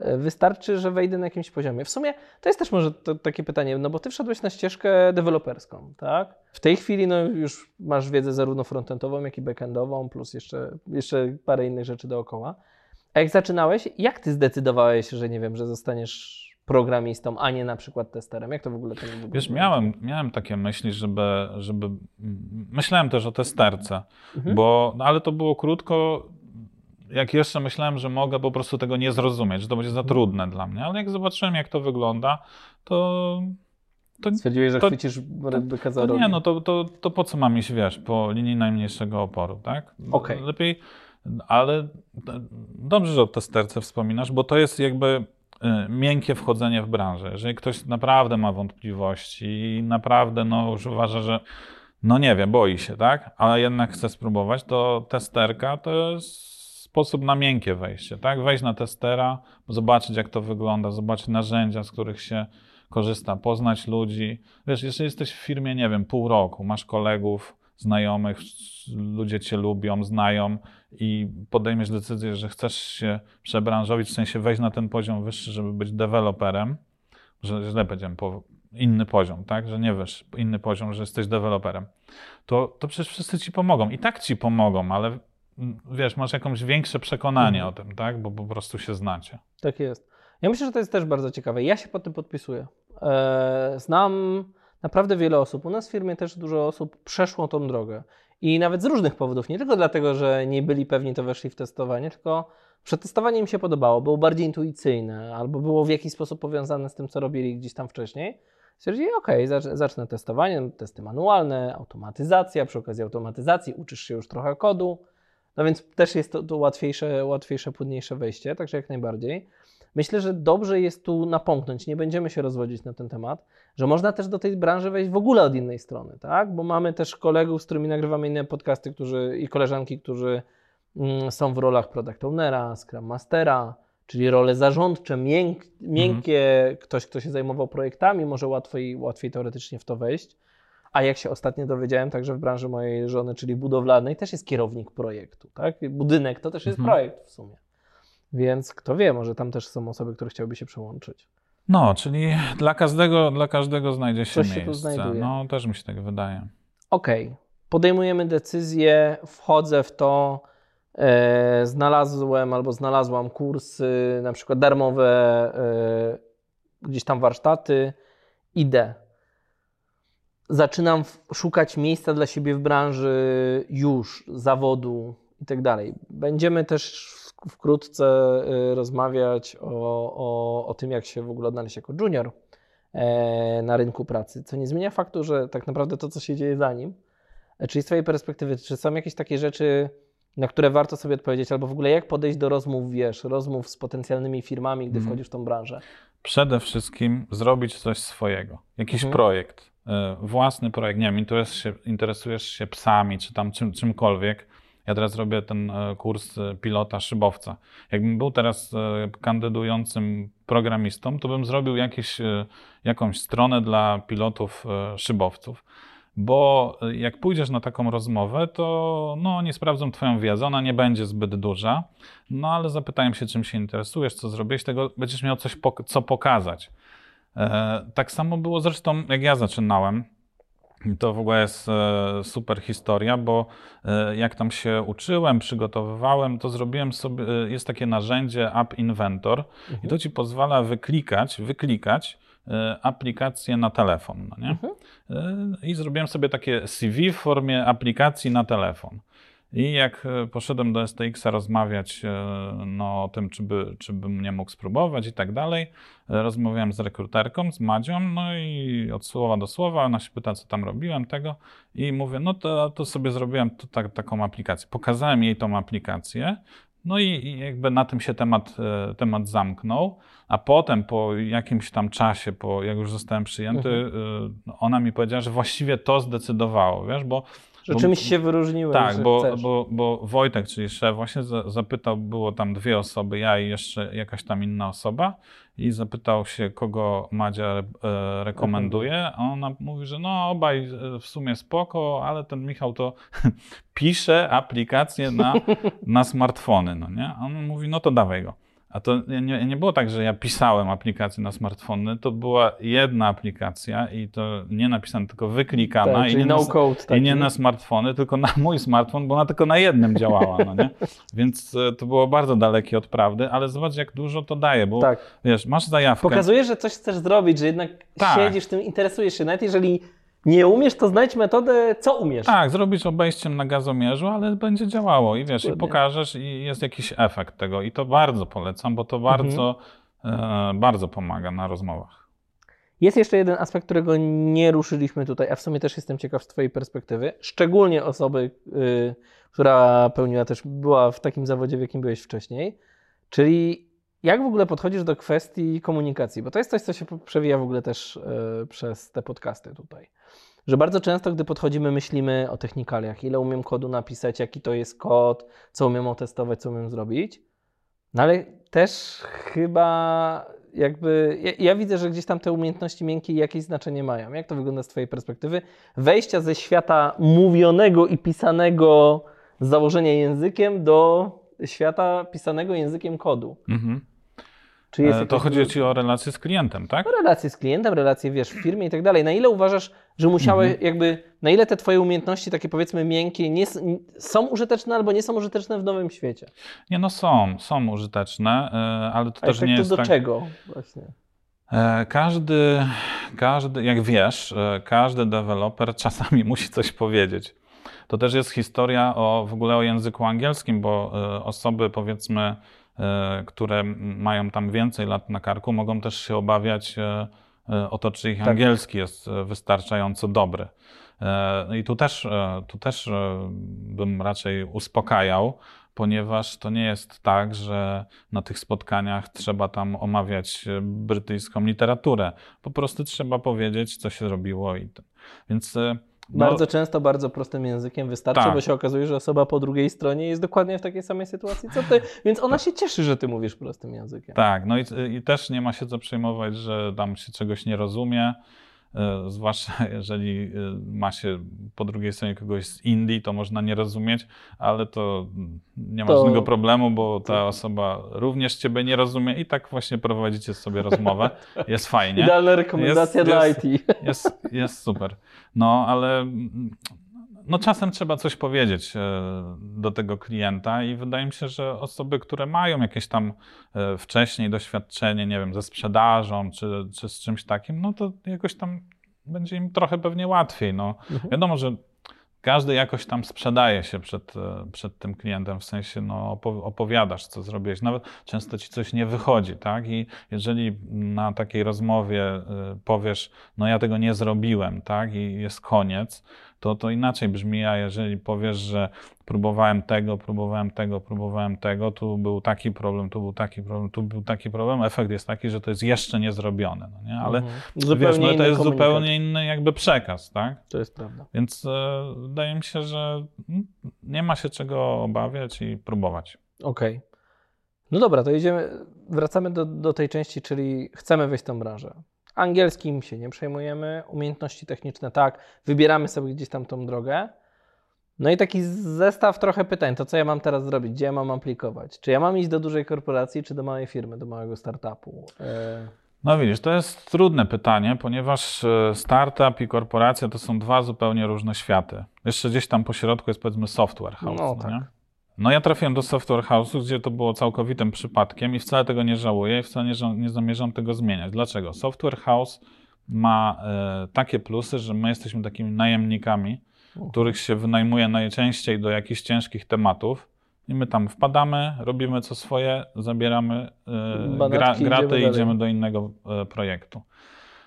E, Wystarczy, że wejdę na jakimś poziomie. W sumie to jest też może to, takie pytanie, no bo ty wszedłeś na ścieżkę deweloperską, tak? W tej chwili no już masz wiedzę zarówno frontendową, jak i backendową, plus jeszcze, jeszcze parę innych rzeczy dookoła. A jak zaczynałeś, jak ty zdecydowałeś, że nie wiem, że zostaniesz programistą, a nie na przykład testerem? Jak to w ogóle to wygląda? Wiesz, miałem, miałem takie myśli, żeby, żeby. Myślałem też o testerce, Mhm. bo, no ale to było krótko. Jak jeszcze myślałem, że mogę po prostu tego nie zrozumieć, że to będzie za trudne dla mnie, ale jak zobaczyłem, jak to wygląda, to. to Stwierdziłeś, że to- chwycisz byka za nie, no to, to, to po co mam iść, wiesz, po linii najmniejszego oporu, tak? Okej. Lepiej, ale dobrze, że o testerce wspominasz, bo to jest jakby y, miękkie wchodzenie w branżę. Jeżeli ktoś naprawdę ma wątpliwości i naprawdę no, już uważa, że no nie wie, boi się, tak? Ale jednak chce spróbować, to testerka to jest sposób na miękkie wejście, tak? Wejść na testera, zobaczyć jak to wygląda, zobaczyć narzędzia, z których się korzysta, poznać ludzi. Wiesz, jeżeli jesteś w firmie, nie wiem, pół roku, masz kolegów, znajomych, ludzie cię lubią, znają i podejmiesz decyzję, że chcesz się przebranżowić, w sensie wejść na ten poziom wyższy, żeby być deweloperem, że źle powiedziałem, po inny poziom, tak? Że nie wiesz, inny poziom, że jesteś deweloperem, to, to przecież wszyscy ci pomogą. I tak ci pomogą, ale wiesz, masz jakieś większe przekonanie o tym, tak? Bo po prostu się znacie. Tak jest. Ja myślę, że to jest też bardzo ciekawe. Ja się pod tym podpisuję. E, Znam naprawdę wiele osób. U nas w firmie też dużo osób przeszło tą drogę. I nawet z różnych powodów. Nie tylko dlatego, że nie byli pewni, to weszli w testowanie, tylko przetestowanie im się podobało, było bardziej intuicyjne, albo było w jakiś sposób powiązane z tym, co robili gdzieś tam wcześniej. Stwierdzili, ok, zacznę testowanie, testy manualne, automatyzacja, przy okazji automatyzacji uczysz się już trochę kodu, no więc też jest to, to łatwiejsze, łatwiejsze, płynniejsze wejście, także jak najbardziej. Myślę, że dobrze jest tu napomknąć, nie będziemy się rozwodzić na ten temat, że można też do tej branży wejść w ogóle od innej strony, tak? Bo mamy też kolegów, z którymi nagrywamy inne podcasty, którzy i koleżanki, którzy mm, są w rolach product ownera, scrum mastera, czyli role zarządcze, mięk, miękkie, ktoś, kto się zajmował projektami, może łatwiej, łatwiej teoretycznie w to wejść. A jak się ostatnio dowiedziałem, także w branży mojej żony, czyli budowlanej, też jest kierownik projektu, tak? Budynek to też jest Mhm. projekt w sumie. Więc kto wie, może tam też są osoby, które chciałyby się przełączyć. No, czyli dla każdego, dla każdego znajdzie się Coś się tu miejsce. znajduje. No, też mi się tak wydaje. Okej, podejmujemy decyzję, wchodzę w to, e, znalazłem albo znalazłam kursy, na przykład darmowe, e, gdzieś tam warsztaty, idę. Zaczynam szukać miejsca dla siebie w branży już, zawodu i tak dalej. Będziemy też wkrótce e, rozmawiać o, o, o tym, jak się w ogóle odnaleźć jako junior e, na rynku pracy, co nie zmienia faktu, że tak naprawdę to, co się dzieje za nim, e, czyli z Twojej perspektywy, czy są jakieś takie rzeczy, na które warto sobie odpowiedzieć, albo w ogóle jak podejść do rozmów, wiesz, rozmów z potencjalnymi firmami, gdy Mhm. wchodzisz w tą branżę? Przede wszystkim zrobić coś swojego. Jakiś Mhm. projekt, y, własny projekt. Nie wiem, interesujesz się, interesujesz się psami, czy tam czym, czymkolwiek. Ja teraz robię ten y, kurs y, pilota szybowca. Jakbym był teraz kandydującym programistą, to bym zrobił jakąś stronę dla pilotów szybowców. Bo jak pójdziesz na taką rozmowę, to no, oni sprawdzą Twoją wiedzę, ona nie będzie zbyt duża, no ale zapytają się, czym się interesujesz, co zrobiłeś, tego będziesz miał coś, co pokazać. E, tak samo było zresztą, jak ja zaczynałem. To w ogóle jest e, super historia, bo e, jak tam się uczyłem, przygotowywałem, to zrobiłem sobie, jest takie narzędzie App Inventor i to ci pozwala wyklikać, wyklikać aplikację na telefon, no nie? Mhm. I zrobiłem sobie takie CV w formie aplikacji na telefon. I jak e, poszedłem do STX-a rozmawiać e, no, o tym, czy, by, czy bym nie mógł spróbować i tak dalej, e, rozmawiałem z rekruterką, z Madzią, no i od słowa do słowa, ona się pyta, co tam robiłem, tego, i mówię, no to, to sobie zrobiłem to, tak, taką aplikację. Pokazałem jej tą aplikację, no i, jakby na tym się temat, temat zamknął, a potem po jakimś tam czasie, po, jak już zostałem przyjęty, Mhm. ona mi powiedziała, że właściwie to zdecydowało, wiesz, bo Że Bo- czymś się wyróżniłeś, Tak, bo, chcesz. bo, bo Wojtek, czyli szef, właśnie za- zapytał, było tam dwie osoby, ja i jeszcze jakaś tam inna osoba i zapytał się, kogo Madzia e, rekomenduje, a ona mówi, że no obaj e, w sumie spoko, ale ten Michał to pisze aplikacje na, na smartfony, no nie? A on mówi, no to dawaj go. A to nie, nie było tak, że ja pisałem aplikacje na smartfony, to była jedna aplikacja i to nie napisana, tylko wyklikana tak, i nie no nas- code i taki. nie na smartfony, tylko na mój smartfon, bo ona tylko na jednym działała, no nie? Więc e, to było bardzo dalekie od prawdy, ale zobacz, jak dużo to daje, bo Tak. wiesz, masz zajawkę. Pokazuje, że coś chcesz zrobić, że jednak Tak. siedzisz tym, interesujesz się. Nawet jeżeli nie umiesz, to znajdź metodę, co umiesz. Tak, zrobisz obejściem na gazomierzu, ale będzie działało i wiesz, i pokażesz i jest jakiś efekt tego i to bardzo polecam, bo to Mhm. bardzo, e, bardzo pomaga na rozmowach. Jest jeszcze jeden aspekt, którego nie ruszyliśmy tutaj, a w sumie też jestem ciekaw z Twojej perspektywy, szczególnie osoby, y, która pełniła też, była w takim zawodzie, w jakim byłeś wcześniej, czyli jak w ogóle podchodzisz do kwestii komunikacji, bo to jest coś, co się przewija w ogóle też y, przez te podcasty tutaj. Że bardzo często, gdy podchodzimy, myślimy o technikaliach, ile umiem kodu napisać, jaki to jest kod, co umiem otestować, co umiem zrobić. No ale też chyba jakby, ja, ja widzę, że gdzieś tam te umiejętności miękkie jakieś znaczenie mają. Jak to wygląda z Twojej perspektywy? Wejścia ze świata mówionego i pisanego z założenia językiem do świata pisanego językiem kodu. Mhm. Czy jest E, To chodzi ci o relacje z klientem, tak? no, relacje z klientem, relacje wiesz, w firmie i tak dalej. Na ile uważasz, że musiałeś Mhm. jakby, na ile te twoje umiejętności takie powiedzmy miękkie nie, są użyteczne albo nie są użyteczne w nowym świecie? Nie, no są, są użyteczne, e, ale to A też jak nie tak, to jest do tak... czego właśnie? E, Każdy, każdy, jak wiesz, każdy deweloper czasami musi coś powiedzieć. To też jest historia o, w ogóle o języku angielskim, bo osoby powiedzmy, które m- mają tam więcej lat na karku, mogą też się obawiać e, e, o to, czy ich Tak. angielski jest e, wystarczająco dobry. E, I tu też, e, tu też e, bym raczej uspokajał, ponieważ to nie jest tak, że na tych spotkaniach trzeba tam omawiać e, brytyjską literaturę. Po prostu trzeba powiedzieć, co się zrobiło i ten. Więc e, no, Bardzo często bardzo prostym językiem wystarczy, Tak. bo się okazuje, że osoba po drugiej stronie jest dokładnie w takiej samej sytuacji co ty, więc ona się cieszy, że ty mówisz prostym językiem. Tak, no i, i też nie ma się co przejmować, że tam się czegoś nie rozumie. E, Zwłaszcza jeżeli e, ma się po drugiej stronie kogoś z Indii, to można nie rozumieć, ale to mm, nie ma To- żadnego problemu, bo ta osoba również ciebie nie rozumie i tak właśnie prowadzicie sobie rozmowę. Jest fajnie. Idealna rekomendacja Jest- dla jest- IT. Jest, jest super. No, ale mm, no, czasem trzeba coś powiedzieć e, do tego klienta i wydaje mi się, że osoby, które mają jakieś tam e, wcześniej doświadczenie, nie wiem, ze sprzedażą czy, czy z czymś takim, no to jakoś tam będzie im trochę pewnie łatwiej. No. Mhm. Wiadomo, że każdy jakoś tam sprzedaje się przed, e, przed tym klientem, w sensie no, opo- opowiadasz, co zrobiłeś. Nawet często ci coś nie wychodzi, tak? I jeżeli na takiej rozmowie powiesz, no ja tego nie zrobiłem, tak? I jest koniec, to to inaczej brzmi, a jeżeli powiesz, że próbowałem tego, próbowałem tego, próbowałem tego, tu był taki problem, tu był taki problem, tu był taki problem, efekt jest taki, że to jest jeszcze nie zrobione, no nie? Ale Mhm. wiesz, no, to jest zupełnie inny jakby przekaz, tak? To jest prawda. Więc e, wydaje mi się, że nie ma się czego obawiać i próbować. Okej. No dobra, to idziemy, wracamy do, do tej części, czyli chcemy wejść w tą branżę. Angielskim się nie przejmujemy, umiejętności techniczne tak, wybieramy sobie gdzieś tam tą drogę. No i taki zestaw trochę pytań, to co ja mam teraz zrobić, gdzie ja mam aplikować? Czy ja mam iść do dużej korporacji, czy do małej firmy, do małego startupu? E, No widzisz, to jest trudne pytanie, ponieważ e, startup i korporacja to są dwa zupełnie różne światy. Jeszcze gdzieś tam po środku jest powiedzmy software house. No No, tak. nie? No ja trafiłem do software house'u, gdzie to było całkowitym przypadkiem i wcale tego nie żałuję i wcale nie, nie zamierzam tego zmieniać. Dlaczego? Software house ma e, takie plusy, że my jesteśmy takimi najemnikami, których się wynajmuje najczęściej do jakichś ciężkich tematów. I my tam wpadamy, robimy co swoje, zabieramy e, gra, idziemy i idziemy do innego e, projektu.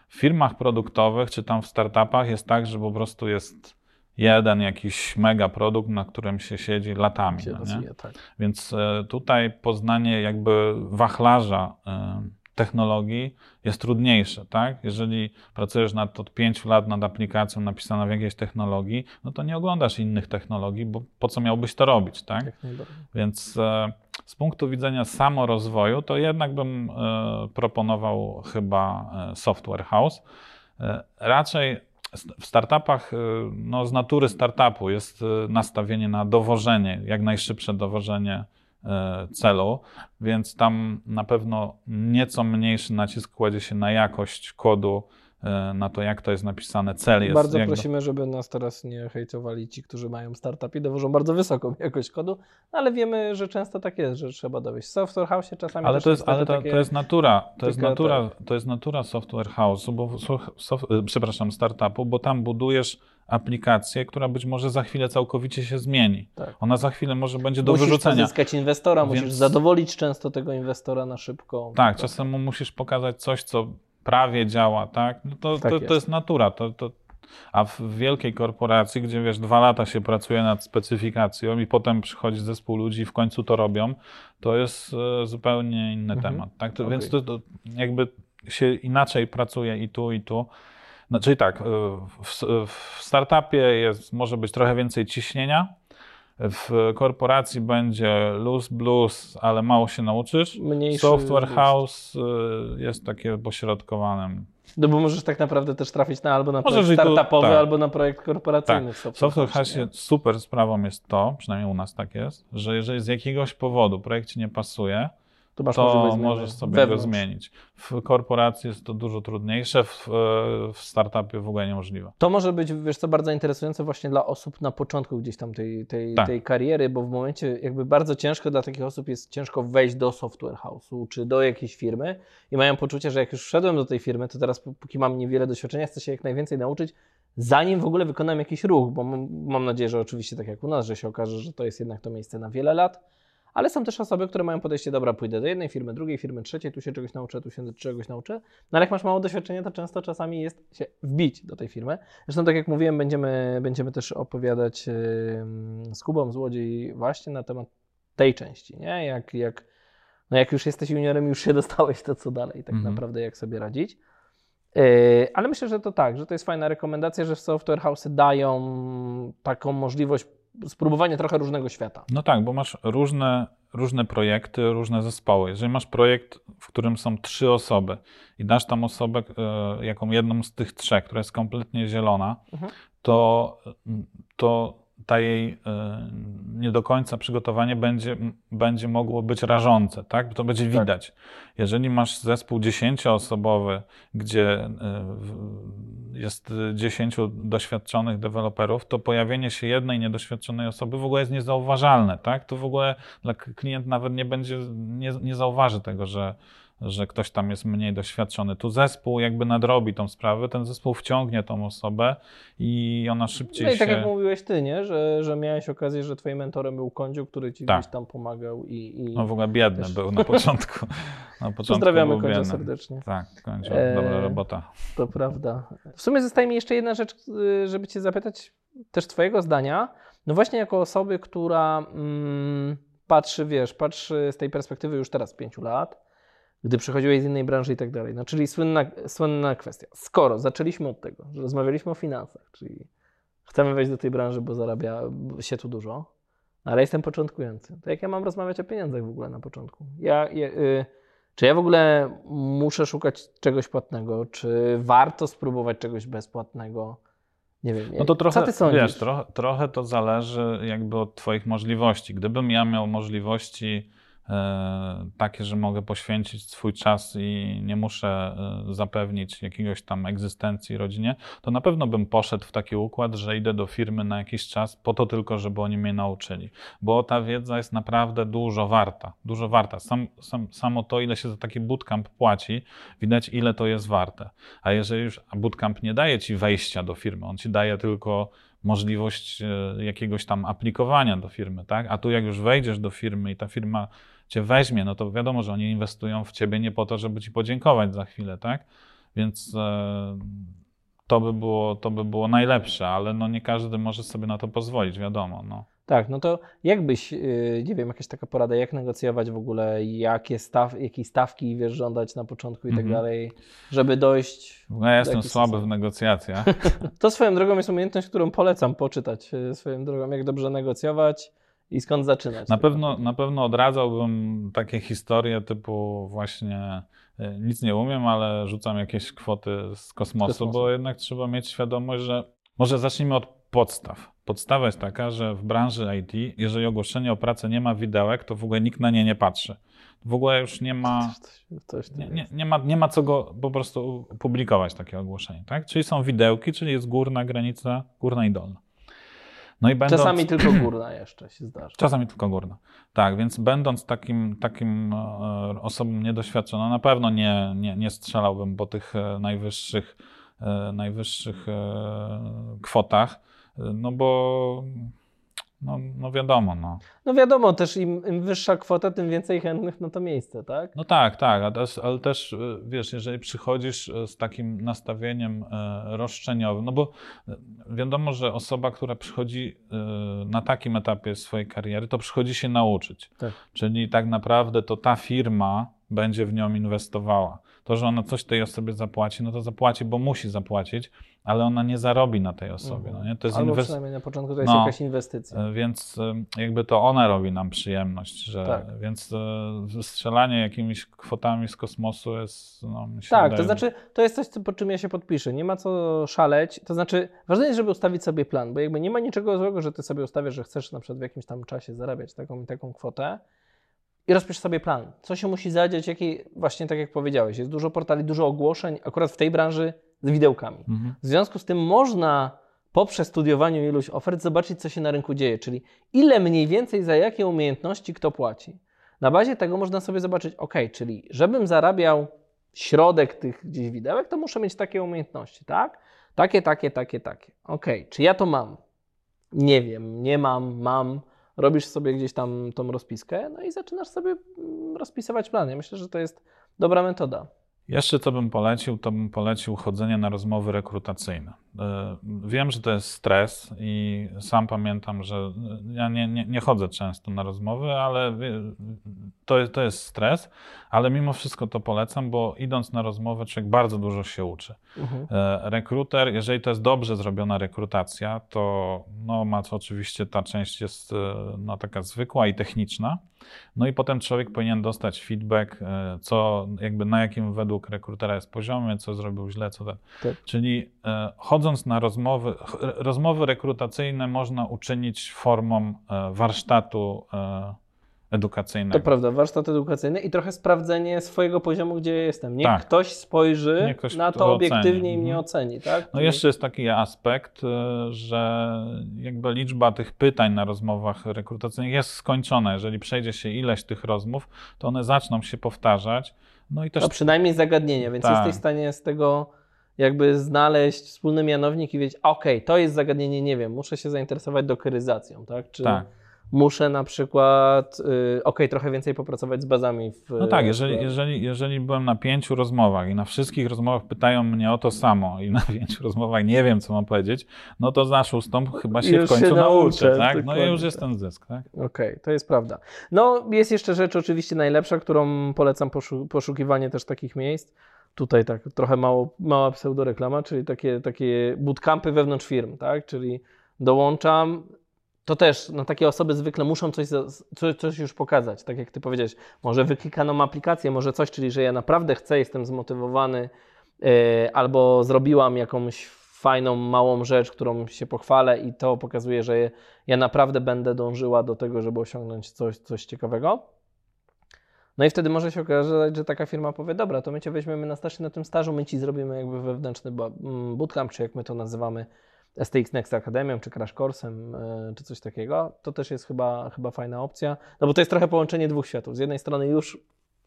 W firmach produktowych czy tam w startupach jest tak, że po prostu jest jeden jakiś mega produkt, na którym się siedzi latami. się No, rozwija, tak. Więc e, tutaj poznanie jakby wachlarza e, technologii jest trudniejsze, tak? Jeżeli pracujesz nad, od 5 lat nad aplikacją napisaną w jakiejś technologii, no to nie oglądasz innych technologii, bo po co miałbyś to robić, tak? Więc e, z punktu widzenia samorozwoju, to jednak bym e, proponował chyba e, software house. E, raczej w startupach, e, no z natury startupu jest e, nastawienie na dowożenie, jak najszybsze dowożenie E, celu, więc tam na pewno nieco mniejszy nacisk kładzie się na jakość kodu, na to, jak to jest napisane, cel jest. Bardzo prosimy, do... żeby nas teraz nie hejtowali ci, którzy mają startup i dowożą bardzo wysoką jakość kodu, no ale wiemy, że często tak jest, że trzeba dowieść. Software house czasami Ale to jest, ale to, to, jest natura, to jest natura, to jest natura software house, bo soft, e, przepraszam, startupu, bo tam budujesz aplikację, która być może za chwilę całkowicie się zmieni. Tak. Ona za chwilę może będzie do musisz wyrzucenia. Musisz pozyskać inwestora, Więc... musisz zadowolić często tego inwestora na szybko. Tak, czasem mu musisz pokazać coś, co prawie działa, tak? No to, tak to, jest. to jest natura. To, to... A w wielkiej korporacji, gdzie wiesz, dwa lata się pracuje nad specyfikacją i potem przychodzi zespół ludzi i w końcu to robią, to jest e, zupełnie inny mhm. temat. Tak? To, okay. Więc to, to jakby się inaczej pracuje i tu, i tu. No, czyli tak, y, w, w startupie jest, może być trochę więcej ciśnienia, w korporacji będzie luz blues, ale mało się nauczysz. Mniejszy Software house y, jest takie pośrodkowane. No bo możesz tak naprawdę też trafić na albo na projekt startupowy, tak. albo na projekt korporacyjny. Tak. Software, software house super sprawą jest to, przynajmniej u nas tak jest, że jeżeli z jakiegoś powodu projekt ci nie pasuje, to, masz to możesz sobie wewnątrz. go zmienić. W korporacji jest to dużo trudniejsze, w, w startupie w ogóle niemożliwe. To może być, wiesz co, bardzo interesujące właśnie dla osób na początku gdzieś tam tej, tej, tak. tej kariery, bo w momencie jakby bardzo ciężko dla takich osób jest ciężko wejść do software house'u czy do jakiejś firmy i mają poczucie, że jak już wszedłem do tej firmy, to teraz póki mam niewiele doświadczenia, chcę się jak najwięcej nauczyć, zanim w ogóle wykonam jakiś ruch, bo mam, mam nadzieję, że oczywiście tak jak u nas, że się okaże, że to jest jednak to miejsce na wiele lat ale są też osoby, które mają podejście, dobra, pójdę do jednej firmy, drugiej firmy, trzeciej, tu się czegoś nauczę, tu się czegoś nauczę. No ale jak masz mało doświadczenia, to często czasami jest się wbić do tej firmy. Zresztą tak jak mówiłem, będziemy, będziemy też opowiadać yy, z Kubą Złodziej właśnie na temat tej części, nie? Jak, jak, no jak już jesteś juniorem, już się dostałeś, to co dalej, tak mhm. naprawdę jak sobie radzić. Yy, ale myślę, że to tak, że to jest fajna rekomendacja, że software house dają taką możliwość spróbowanie trochę różnego świata. No tak, bo masz różne, różne projekty, różne zespoły. Jeżeli masz projekt, w którym są trzy osoby i dasz tam osobę, e, jaką jedną z tych trzech, która jest kompletnie zielona, mhm. to, to ta jej e, nie do końca przygotowanie będzie, będzie mogło być rażące, tak? To będzie tak. widać. Tak. Jeżeli masz zespół dziesięcioosobowy, gdzie e, jest dziesięciu doświadczonych deweloperów, to pojawienie się jednej niedoświadczonej osoby w ogóle jest niezauważalne, tak? To w ogóle klient nawet nie będzie, nie, nie zauważy tego, że, że ktoś tam jest mniej doświadczony. Tu zespół jakby nadrobi tą sprawę, ten zespół wciągnie tą osobę i ona szybciej no i tak jak mówiłeś ty, nie? Że, że miałeś okazję, że twoim mentorem był Kądziu, który ci tak. gdzieś tam pomagał i, i... No w ogóle biedny też... był na początku. Na początku Pozdrawiamy Kądziu serdecznie. Tak, Kądziu, dobra robota. To prawda. W sumie zostaje mi jeszcze jedna rzecz, y, żeby cię zapytać też twojego zdania. No właśnie jako osoby, która mm, patrzy, wiesz, patrzy z tej perspektywy już teraz pięciu lat, gdy przychodziłeś z innej branży i tak dalej. No, czyli słynna, słynna kwestia. Skoro zaczęliśmy od tego, że rozmawialiśmy o finansach, czyli chcemy wejść do tej branży, bo zarabia się tu dużo, ale jestem początkujący, to jak ja mam rozmawiać o pieniądzach w ogóle na początku? Ja, ja y, czy ja w ogóle muszę szukać czegoś płatnego? Czy warto spróbować czegoś bezpłatnego? Nie wiem. No to trochę, co ty sądzisz? Wiesz, trochę, trochę to zależy jakby od Twoich możliwości. Gdybym ja miał możliwości takie, że mogę poświęcić swój czas i nie muszę e, zapewnić jakiegoś tam egzystencji rodzinie, to na pewno bym poszedł w taki układ, że idę do firmy na jakiś czas po to tylko, żeby oni mnie nauczyli. Bo ta wiedza jest naprawdę dużo warta. Dużo warta. Sam, sam, samo to, ile się za taki bootcamp płaci, widać, ile to jest warte. A jeżeli już bootcamp nie daje ci wejścia do firmy, on ci daje tylko możliwość e, jakiegoś tam aplikowania do firmy, tak? A tu jak już wejdziesz do firmy i ta firma cię weźmie, no to wiadomo, że oni inwestują w ciebie nie po to, żeby ci podziękować za chwilę, tak? Więc e, to by było, to by było najlepsze, ale no nie każdy może sobie na to pozwolić, wiadomo. No. Tak, no to jakbyś, yy, nie wiem, jakaś taka porada, jak negocjować w ogóle, jakie, staw, jakie stawki wiesz żądać na początku i tak Mhm. dalej, żeby dojść. No, ja jestem słaby sposób. w negocjacjach. To swoją drogą jest umiejętność, którą polecam poczytać yy, swoją drogą, jak dobrze negocjować i skąd zaczynać. Na pewno, na pewno odradzałbym takie historie typu właśnie e, nic nie umiem, ale rzucam jakieś kwoty z kosmosu, kosmosu. bo jednak trzeba mieć świadomość, że może zacznijmy od podstaw. Podstawa jest taka, że w branży IT, jeżeli ogłoszenie o pracę nie ma widełek, to w ogóle nikt na nie nie patrzy. W ogóle już nie ma, nie, nie, nie ma, nie ma co go po prostu publikować takie ogłoszenie, tak? Czyli są widełki, czyli jest górna granica, górna i dolna. No i będąc... Czasami tylko górna jeszcze się zdarza. Czasami tylko górna. Tak, więc będąc takim, takim e, osobą niedoświadczoną, na pewno nie, nie, nie strzelałbym po tych e, najwyższych, e, najwyższych kwotach, no bo no, no wiadomo, no. No wiadomo, też im, im wyższa kwota, tym więcej chętnych na to miejsce, tak? No tak, tak, a też, ale też e, wiesz, jeżeli przychodzisz e, z takim nastawieniem e, roszczeniowym, no bo wiadomo, że osoba, która przychodzi na takim etapie swojej kariery, to przychodzi się nauczyć. Tak. Czyli tak naprawdę to ta firma będzie w nią inwestowała. To, że ona coś tej osobie zapłaci, no to zapłaci, bo musi zapłacić, ale ona nie zarobi na tej osobie. No nie? To jest Albo przynajmniej na początku to jest No. jakaś inwestycja. E, Więc e, jakby to ona robi nam przyjemność, że, Tak. więc e, strzelanie jakimiś kwotami z kosmosu jest, no, Tak, wydaje, to znaczy, to jest coś, co- pod czym ja się podpiszę. Nie ma co szaleć. To znaczy, ważne jest, żeby ustawić sobie plan, bo jakby nie ma niczego złego, że ty sobie ustawiasz, że chcesz na przykład w jakimś tam czasie zarabiać taką i taką kwotę i rozpisz sobie plan. Co się musi zadziać, jaki, właśnie tak jak powiedziałeś, jest dużo portali, dużo ogłoszeń, akurat w tej branży z widełkami. Mhm. W związku z tym można po przestudiowaniu iluś ofert zobaczyć, co się na rynku dzieje, czyli ile mniej więcej za jakie umiejętności kto płaci. Na bazie tego można sobie zobaczyć, ok, czyli żebym zarabiał środek tych gdzieś widełek, to muszę mieć takie umiejętności, tak? Takie, takie, takie, takie. Ok, czy ja to mam? Nie wiem, nie mam, mam. Robisz sobie gdzieś tam tą rozpiskę, no i zaczynasz sobie mm, rozpisywać plan. Ja myślę, że to jest dobra metoda. Jeszcze co bym polecił, to bym polecił chodzenie na rozmowy rekrutacyjne. E, Wiem, że to jest stres i sam pamiętam, że ja nie, nie, nie chodzę często na rozmowy, ale to, jest- to jest stres, ale mimo wszystko to polecam, bo idąc na rozmowę człowiek bardzo dużo się uczy. Mhm. E, Rekruter, jeżeli to jest dobrze zrobiona rekrutacja, to no, ma to oczywiście ta część jest e, no, taka zwykła i techniczna. No i potem człowiek powinien dostać feedback, co jakby na jakim według rekrutera jest poziomie, co zrobił źle, co ten. Tak. Czyli e, chodząc na rozmowy, rozmowy rekrutacyjne można uczynić formą e, warsztatu e, edukacyjnego. To prawda, warsztat edukacyjny i trochę sprawdzenie swojego poziomu, gdzie ja jestem. Niech Tak. ktoś spojrzy Niech ktoś na to to obiektywnie oceni. i mnie Mhm. oceni, tak? No jeszcze jest taki aspekt, e, że jakby liczba tych pytań na rozmowach rekrutacyjnych jest skończona. Jeżeli przejdzie się ileś tych rozmów, to one zaczną się powtarzać. No i też No przynajmniej zagadnienia, więc Tak. jesteś w stanie z tego jakby znaleźć wspólny mianownik i wiedzieć, okej, to jest zagadnienie, nie wiem, muszę się zainteresować dokeryzacją, tak? Czy Tak. muszę na przykład, y, okej, trochę więcej popracować z bazami w... No tak, jeżeli, w- jeżeli, jeżeli byłem na pięciu rozmowach i na wszystkich rozmowach pytają mnie o to samo i na pięciu rozmowach nie wiem, co mam powiedzieć, no to za szóstą chyba się Już w końcu się nauczę, nauczę, tak? No i już jest ten zysk, tak? Okej, to jest prawda. No, jest jeszcze rzecz oczywiście najlepsza, którą polecam poszu- poszukiwanie też takich miejsc. Tutaj tak trochę mało, mała pseudoreklama, czyli takie, takie bootcampy wewnątrz firm, tak? Czyli dołączam. To też, no takie osoby zwykle muszą coś, coś, coś już pokazać, tak jak ty powiedziałeś. Może wyklikaną aplikację, może coś, czyli że ja naprawdę chcę, jestem zmotywowany, yy, albo zrobiłam jakąś fajną, małą rzecz, którą się pochwalę i to pokazuje, że ja naprawdę będę dążyła do tego, żeby osiągnąć coś, coś ciekawego. No i wtedy może się okazać, że taka firma powie, dobra, to my Cię weźmiemy na staż na tym stażu my Ci zrobimy jakby wewnętrzny mm, bootcamp, czy jak my to nazywamy, STX Next Academią, czy Crash Coursem, y, czy coś takiego. To też jest chyba, chyba fajna opcja, no bo to jest trochę połączenie dwóch światów. Z jednej strony już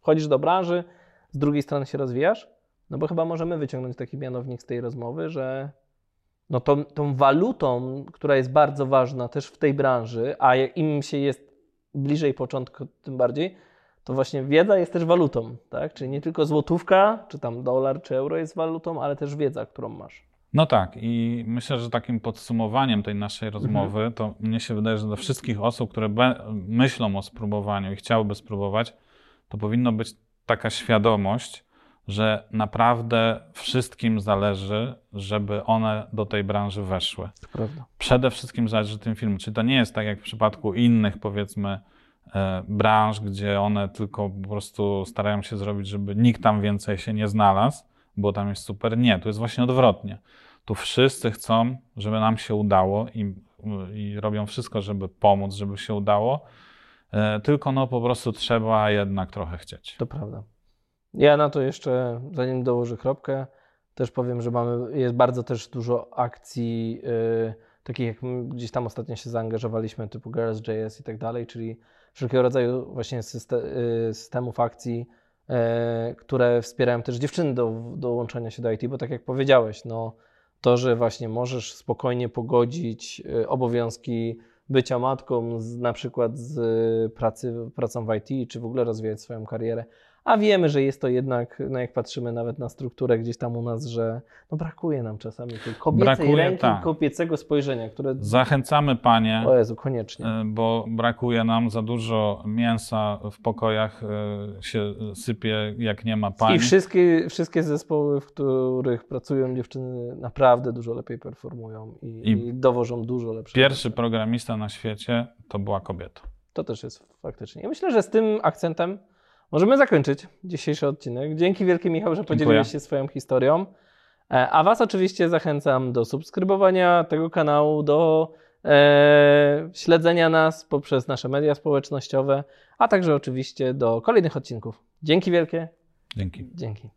wchodzisz do branży, z drugiej strony się rozwijasz, no bo chyba możemy wyciągnąć taki mianownik z tej rozmowy, że no tą, tą walutą, która jest bardzo ważna też w tej branży, a im się jest bliżej początku, tym bardziej, to właśnie wiedza jest też walutą, tak? Czyli nie tylko złotówka, czy tam dolar, czy euro jest walutą, ale też wiedza, którą masz. No tak, i myślę, że takim podsumowaniem tej naszej rozmowy, to mnie się wydaje, że dla wszystkich osób, które myślą o spróbowaniu i chciałyby spróbować, to powinno być taka świadomość, że naprawdę wszystkim zależy, żeby one do tej branży weszły. Prawda. Przede wszystkim zależy tym filmom. Czyli to nie jest tak jak w przypadku innych, powiedzmy, branż, gdzie one tylko po prostu starają się zrobić, żeby nikt tam więcej się nie znalazł, bo tam jest super. Nie, tu jest właśnie odwrotnie. Tu wszyscy chcą, żeby nam się udało i, i robią wszystko, żeby pomóc, żeby się udało. E, Tylko no po prostu trzeba jednak trochę chcieć. To prawda. Ja na to jeszcze, zanim dołożę kropkę, też powiem, że mamy, jest bardzo też dużo akcji, yy, takich jak gdzieś tam ostatnio się zaangażowaliśmy, typu Girls.js i tak dalej, czyli wszelkiego rodzaju właśnie yy, systemów akcji, yy, które wspierają też dziewczyny do dołączenia się do IT, bo tak jak powiedziałeś, no to, że właśnie możesz spokojnie pogodzić yy, obowiązki bycia matką, z, na przykład z y, pracy, pracą w IT, czy w ogóle rozwijać swoją karierę. A wiemy, że jest to jednak, no jak patrzymy nawet na strukturę gdzieś tam u nas, że no brakuje nam czasami tej kobiecej Brakuje, ręki, tak. kobiecego spojrzenia, które, Zachęcamy panie, o Jezu, koniecznie. e, bo brakuje nam za dużo mięsa w pokojach, e, się sypie, jak nie ma pań. I wszystkie, wszystkie zespoły, w których pracują dziewczyny, naprawdę dużo lepiej performują i, I i dowożą dużo lepsze. Pierwszy programista na świecie to była kobieta. To też jest faktycznie. I myślę, że z tym akcentem możemy zakończyć dzisiejszy odcinek. Dzięki wielkie, Michał, że podzieliłeś się swoją historią. E, A Was oczywiście zachęcam do subskrybowania tego kanału, do e, śledzenia nas poprzez nasze media społecznościowe, a także oczywiście do kolejnych odcinków. Dzięki wielkie. Dzięki. Dzięki.